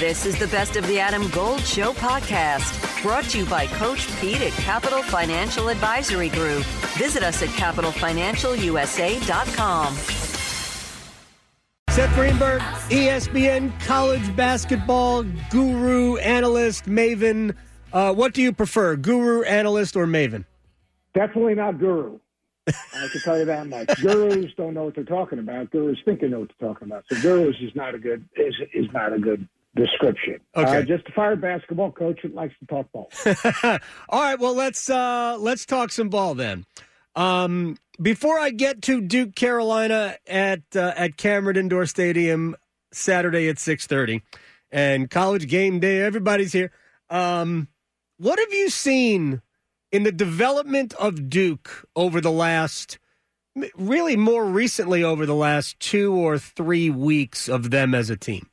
This is the Best of the Adam Gold Show podcast, brought to you by Coach Pete at Capital Financial Advisory Group. Visit us at capitalfinancialusa.com. Seth Greenberg, ESPN college basketball guru, analyst, maven. Uh, what do you prefer, guru, analyst, or maven? Definitely not guru. I can tell you that much. Gurus don't know what they're talking about. Gurus think they know what they're talking about. So gurus is not a good is is not a good description. Okay. Uh, just a fire basketball coach that likes to talk ball. All right, well let's uh, let's talk some ball then. Um, before I get to Duke Carolina at uh, at Cameron Indoor Stadium Saturday at six thirty, and college game day, everybody's here. Um, what have you seen in the development of Duke over the last, really more recently over the last two or three weeks of them as a team?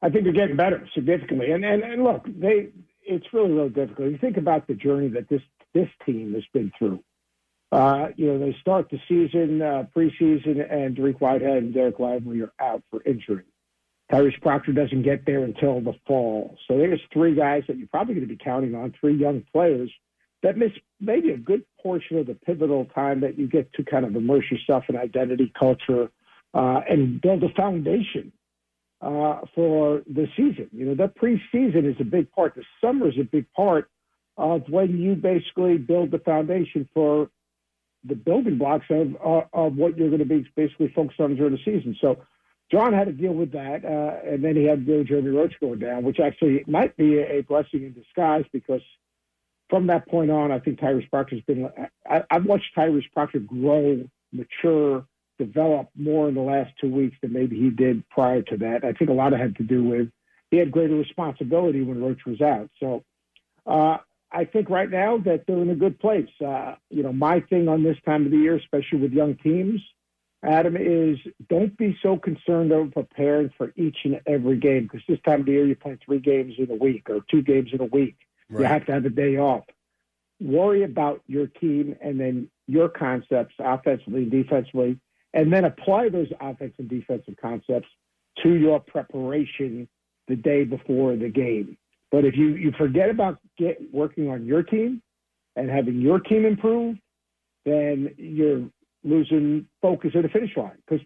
I think they're getting better significantly. And and, and look, they it's really really difficult. You think about the journey that this this team has been through. Uh, you know, they start the season uh, preseason, and Dariq Whitehead and Dereck Lively are out for injury. Tyrese Proctor doesn't get there until the fall. So there's three guys that you're probably going to be counting on, three young players that miss maybe a good portion of the pivotal time that you get to kind of immerse yourself in identity, culture, uh, and build a foundation uh, for the season. You know, that preseason is a big part. The summer is a big part of when you basically build the foundation for the building blocks of uh, of what you're going to be basically focused on during the season. So John had to deal with that, uh, and then he had to deal with Jeremy Roach going down, which actually might be a blessing in disguise because from that point on, I think Tyrese Proctor's been. I, I've watched Tyrese Proctor grow, mature, develop more in the last two weeks than maybe he did prior to that. I think a lot of it had to do with he had greater responsibility when Roach was out. So uh, I think right now that they're in a good place. Uh, you know, my thing on this time of the year, especially with young teams, Adam, is don't be so concerned over preparing for each and every game because this time of the year you play three games in a week or two games in a week. Right. You have to have a day off. Worry about your team and then your concepts offensively and defensively, and then apply those offensive and defensive concepts to your preparation the day before the game. But if you, you forget about get, working on your team and having your team improve, then you're losing focus at the finish line. Because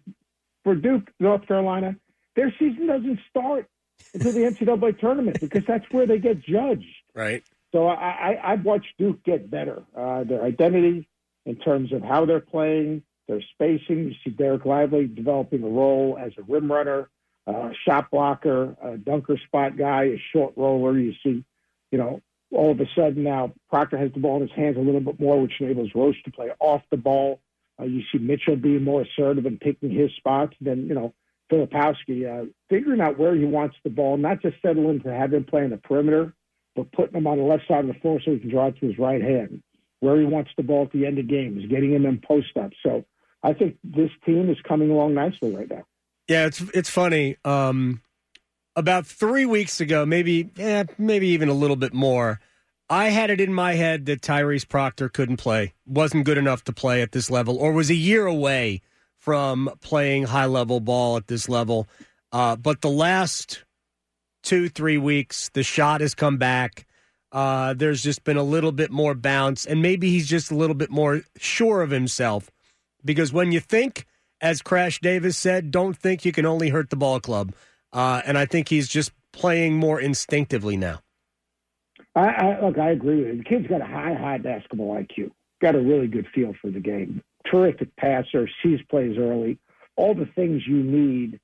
for Duke, North Carolina, their season doesn't start until the NCAA tournament because that's where they get judged. Right. So I, I, I've watched Duke get better. Uh, their identity in terms of how they're playing, their spacing. You see Dereck Lively developing a role as a rim runner, uh, shot blocker, a dunker spot guy, a short roller. You see, you know, all of a sudden now Proctor has the ball in his hands a little bit more, which enables Roach to play off the ball. Uh, you see Mitchell being more assertive and picking his spots. Then, you know, Filipowski uh, figuring out where he wants the ball, not just settling to have him play in the perimeter, but putting him on the left side of the floor so he can draw it to his right hand. Where he wants the ball at the end of games, getting him in post up. So I think this team is coming along nicely right now. Yeah, it's it's funny. Um, about three weeks ago, maybe eh, maybe even a little bit more. I had it in my head that Tyrese Proctor couldn't play, wasn't good enough to play at this level, or was a year away from playing high level ball at this level. Uh, but the last two, three weeks, the shot has come back. Uh, there's just been a little bit more bounce, and maybe he's just a little bit more sure of himself. Because when you think, as Crash Davis said, don't think you can only hurt the ball club. Uh, and I think he's just playing more instinctively now. I, I look, I agree with you. The kid's got a high, high basketball IQ. Got a really good feel for the game. Terrific passer, sees plays early. All the things you need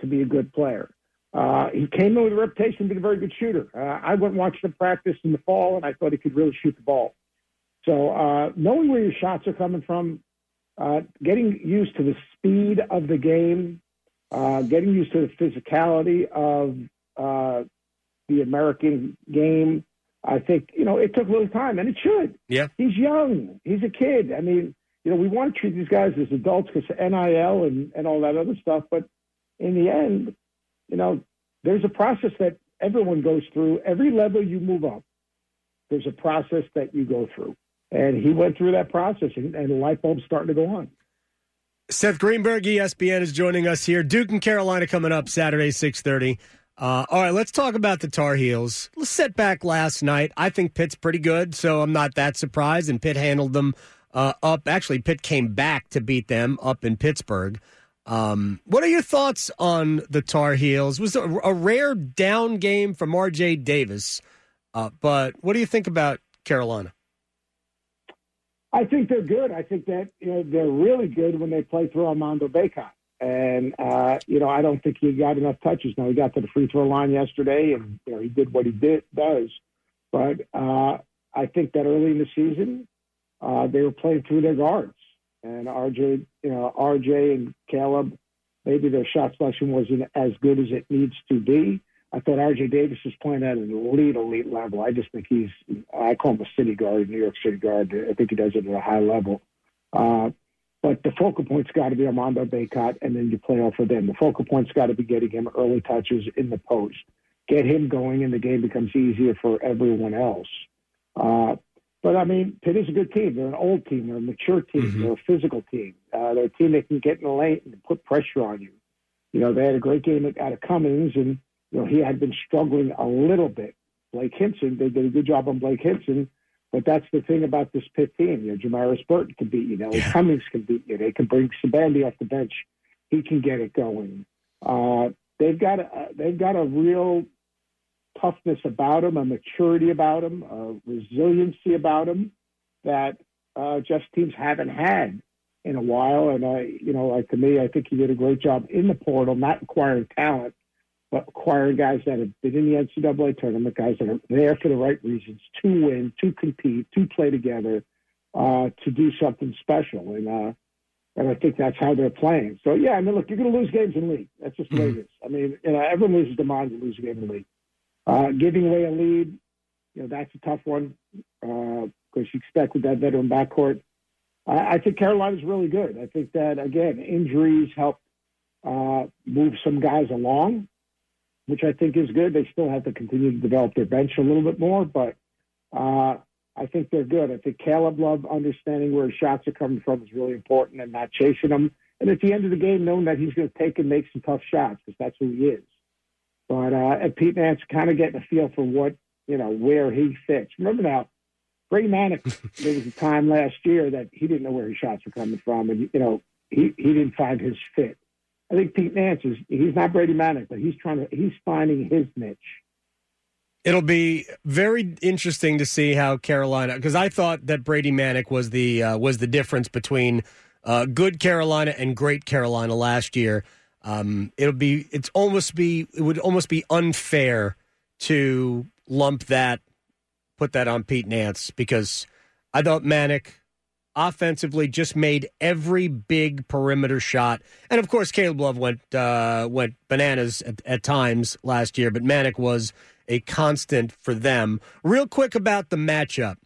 to be a good player. Uh, he came in with a reputation of being a very good shooter. Uh, I went and watched him practice in the fall, and I thought he could really shoot the ball. So uh, knowing where your shots are coming from, uh, getting used to the speed of the game, uh, getting used to the physicality of uh, the American game, I think you know it took a little time, and it should. Yeah, he's young. He's a kid. I mean, you know, we want to treat these guys as adults because NIL and and all that other stuff, but in the end, you know, there's a process that everyone goes through. Every level you move up, there's a process that you go through. And he went through that process, and, and the light bulb's starting to go on. Seth Greenberg, ESPN, is joining us here. Duke and Carolina coming up Saturday, 630. Uh, all right, let's talk about the Tar Heels. Let's set back last night. I think Pitt's pretty good, so I'm not that surprised. And Pitt handled them uh, up. Actually, Pitt came back to beat them up in Pittsburgh. Um, what are your thoughts on the Tar Heels? Was a, a rare down game from R.J. Davis, uh, but what do you think about Carolina? I think they're good. I think that you know they're really good when they play through Armando Bacot. And, uh, you know, I don't think he got enough touches. Now, he got to the free throw line yesterday and, you know, he did what he did, does. But uh, I think that early in the season, uh, they were playing through their guards. And RJ, you know, RJ and Caleb, maybe their shot selection wasn't as good as it needs to be. I thought RJ Davis was playing at an elite, elite level. I just think he's, I call him a city guard, New York City guard. I think he does it at a high level. Uh, but the focal point's got to be Armando Bacot, and then you play off of them. The focal point's got to be getting him early touches in the post. Get him going, and the game becomes easier for everyone else. Uh, but I mean, Pitt is a good team. They're an old team. They're a mature team. Mm-hmm. They're a physical team. Uh, they're a team that can get in the lane and put pressure on you. You know, they had a great game out of Cummings, and you know he had been struggling a little bit. Blake Hinson, they did a good job on Blake Hinson, but that's the thing about this Pitt team. You know, Jamarius Burton can beat you. Now, yeah. Cummings can beat you. They can bring Sibande off the bench. He can get it going. Uh, they've got a, they've got a real toughness about them, a maturity about them, a resiliency about them that uh, just teams haven't had in a while. And I, you know, like to me, I think he did a great job in the portal, not acquiring talent, but acquiring guys that have been in the NCAA tournament, guys that are there for the right reasons to win, to compete, to play together, uh, to do something special. And uh, and I think that's how they're playing. So yeah, I mean, look, you're going to lose games in the league. That's just the way it mm-hmm. I mean, you know, everyone loses the mind to lose a game in the league. Uh, giving away a lead, you know, that's a tough one because uh, you expect with that veteran backcourt. I, I think Carolina's really good. I think that again, injuries help uh, move some guys along which I think is good. They still have to continue to develop their bench a little bit more, but uh, I think they're good. I think Caleb Love understanding where his shots are coming from is really important and not chasing them. And at the end of the game, knowing that he's going to take and make some tough shots because that's who he is. But uh, and Pete Nance kind of getting a feel for what you know where he fits. Remember now, Brady Manek. there was a time last year that he didn't know where his shots were coming from, and you know he he didn't find his fit. I think Pete Nance is he's not Brady Manek, but he's trying to he's finding his niche. It'll be very interesting to see how Carolina because I thought that Brady Manek was the uh, was the difference between uh, good Carolina and great Carolina last year. Um, it'll be it's almost be it would almost be unfair to lump that put that on Pete Nance because I thought Manek offensively just made every big perimeter shot. And of course, Caleb Love went uh, went bananas at, at, times last year, but Manek was a constant for them. Real quick about the matchup.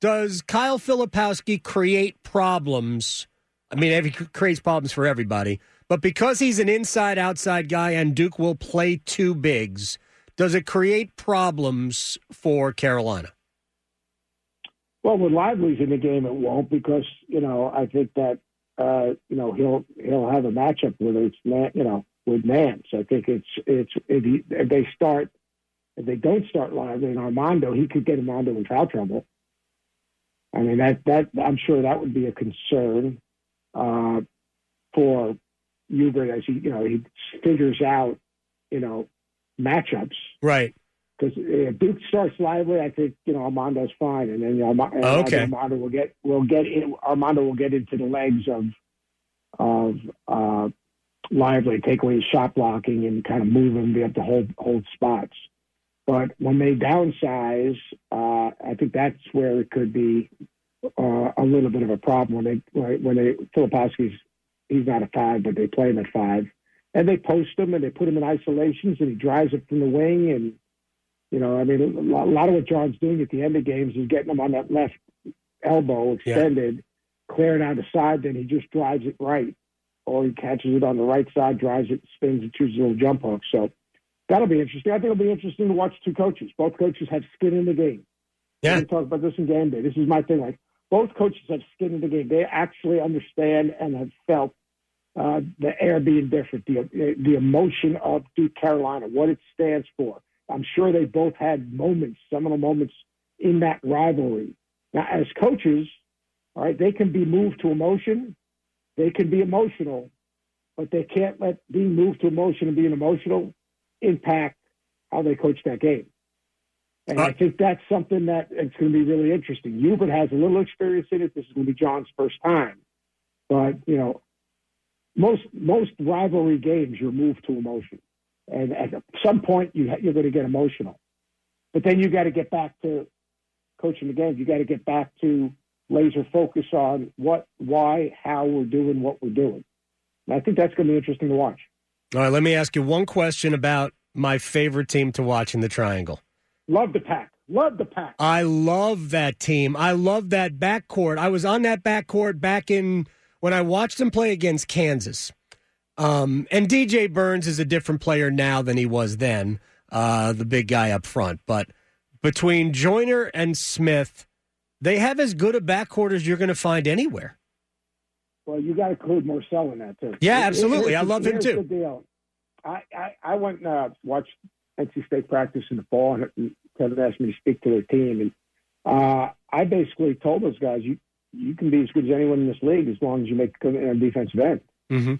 Does Kyle Filipowski create problems? I mean, he creates problems for everybody, but because he's an inside outside guy and Duke will play two bigs, does it create problems for Carolina? Well, with Lively's in the game, it won't because you know I think that uh, you know he'll he'll have a matchup whether it's you know with Nance. I think it's it's if, he, if they start if they don't start Lively and Armando, he could get Armando in foul trouble. I mean that that I'm sure that would be a concern uh, for Hubert as he you know he figures out you know matchups. Right because if Duke starts lively, I think you know Armando's fine, and then you know, okay. Armando will get will get in, Armando will get into the legs of of uh, lively, take away his shot blocking, and kind of move him, be able to hold hold spots. But when they downsize, uh, I think that's where it could be uh, a little bit of a problem when they when they Filipowski's he's not a five, but they play him at five, and they post him and they put him in isolations, and he drives it from the wing and you know, I mean, a lot of what John's doing at the end of games is getting him on that left elbow extended, yeah. clearing out the side, then he just drives it right. Or he catches it on the right side, drives it, spins, and chooses a little jump hook. So that'll be interesting. I think it'll be interesting to watch two coaches. Both coaches have skin in the game. Yeah. We talk about this in game day. This is my thing. Like both coaches have skin in the game. They actually understand and have felt uh, the air being different, the the emotion of Duke Carolina, what it stands for. I'm sure they both had moments, seminal moments in that rivalry. Now, as coaches, all right, they can be moved to emotion, they can be emotional, but they can't let being moved to emotion and being emotional impact how they coach that game. And uh, I think that's something that it's going to be really interesting. Hubert has a little experience in it. This is going to be John's first time, but you know, most most rivalry games you're moved to emotion, and at some point you you're going to get emotional, but then you got to get back to coaching the game. You got to get back to laser focus on what, why, how we're doing what we're doing. And I think that's going to be interesting to watch. All right, let me ask you one question about my favorite team to watch in the Triangle. Love the pack. Love the pack. I love that team. I love that backcourt. I was on that backcourt back in when I watched them play against Kansas. Um, and DJ Burns is a different player now than he was then, uh, the big guy up front. But between Joiner and Smith, they have as good a backcourt as you're going to find anywhere. Well, you got to include Morsell in that too. Yeah, absolutely. Here's, I love him too. The deal. I, I, I went and uh, watched NC State practice in the fall, and Kevin asked me to speak to their team, and uh, I basically told those guys, you you can be as good as anyone in this league as long as you make a defensive end. Mm-hmm.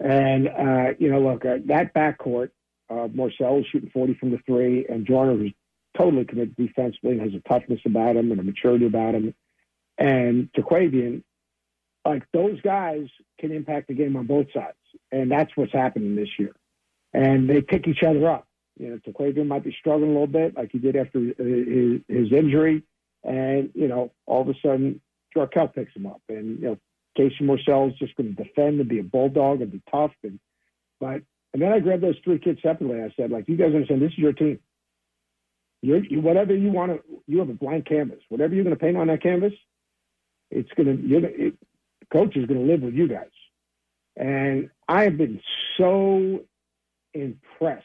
And uh, you know, look, uh, that backcourt, uh, Morsell was shooting forty from the three, and Joiner is totally committed defensively and has a toughness about him and a maturity about him. And Terquavion, like those guys can impact the game on both sides. And that's what's happening this year. And they pick each other up. You know, Terquavion might be struggling a little bit like he did after his, his injury. And, you know, all of a sudden, Jarkel picks him up. And, you know, Casey Morsell is just going to defend and be a bulldog and be tough. And, but, and then I grabbed those three kids separately. I said, like, you guys understand this is your team. You're, you, whatever you want to, you have a blank canvas. Whatever you're going to paint on that canvas, it's going to, you're, it, coach is going to live with you guys. And I have been so impressed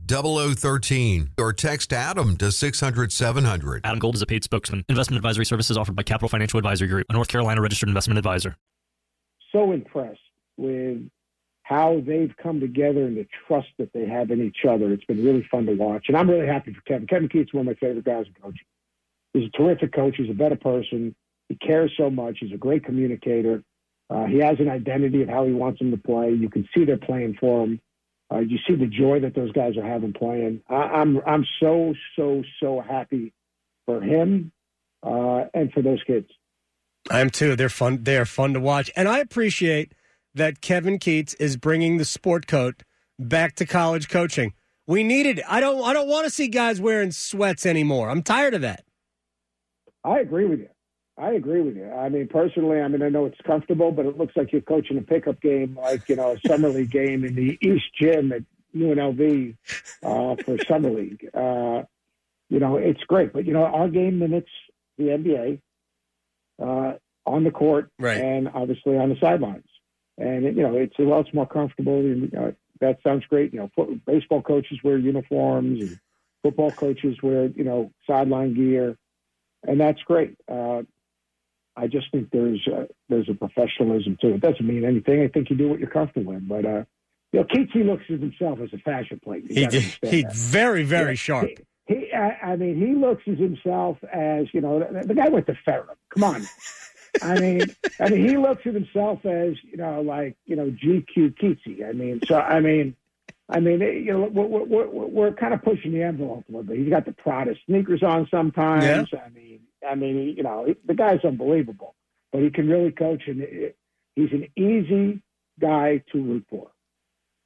0013 or text Adam to 600 700. Adam Gold is a paid spokesman. Investment advisory services offered by Capital Financial Advisory Group, a North Carolina registered investment advisor. So impressed with how they've come together and the trust that they have in each other. It's been really fun to watch. And I'm really happy for Kevin. Kevin Keatts is one of my favorite guys in coaching. He's a terrific coach. He's a better person. He cares so much. He's a great communicator. Uh, he has an identity of how he wants them to play. You can see they're playing for him. Uh, you see the joy that those guys are having playing. I, I'm I'm so so so happy for him uh, and for those kids. I am too. They're fun. They are fun to watch, and I appreciate that Kevin Keatts is bringing the sport coat back to college coaching. We needed it. I don't. I don't want to see guys wearing sweats anymore. I'm tired of that. I agree with you. I agree with you. I mean, personally, I mean, I know it's comfortable, but it looks like you're coaching a pickup game, like you know, a summer league game in the East Gym at UNLV uh, for summer league. Uh, you know, it's great, but you know, our game mimics the NBA uh, on the court right. and obviously on the sidelines. And you know, it's well, it's more comfortable. And, uh, that sounds great. You know, foot, baseball coaches wear uniforms, and football coaches wear you know sideline gear, and that's great. Uh, I just think there's a, there's a professionalism to it. it. Doesn't mean anything. I think you do what you're comfortable in. But uh, you know, Keattsy looks at himself as a fashion plate. He he's very very yeah. sharp. He, he I, I, mean, he looks at himself as you know the, the guy went to Ferrum. Come on. I mean, I mean, he looks at himself as you know, like you know, GQ Keattsy. I mean, so I mean, I mean, you know, we're, we're, we're, we're kind of pushing the envelope a little bit. He's got the Prada sneakers on sometimes. Yeah. I mean, I mean, you know, the guy's unbelievable, but he can really coach, and he's an easy guy to root for.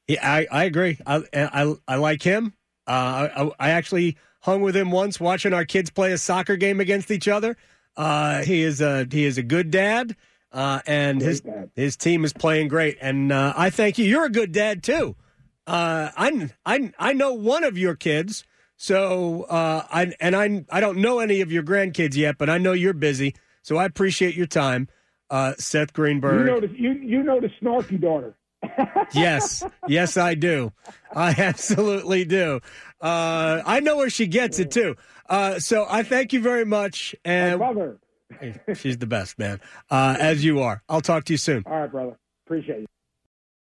Yeah, I, I agree. I, I, I like him. Uh, I, I actually hung with him once watching our kids play a soccer game against each other. Uh, he is a he is a good dad. Uh, and his his team is playing great, and uh, I thank you. You're a good dad too. Uh, I I I know one of your kids, so uh, I and I I don't know any of your grandkids yet, but I know you're busy, so I appreciate your time, uh, Seth You Greenberg. know the you you know the snarky daughter. yes, yes, I do. I absolutely do. Uh, I know where she gets it too. Uh, so I thank you very much, My and brother. she's the best man, uh, as you are. I'll talk to you soon. All right, brother. Appreciate you.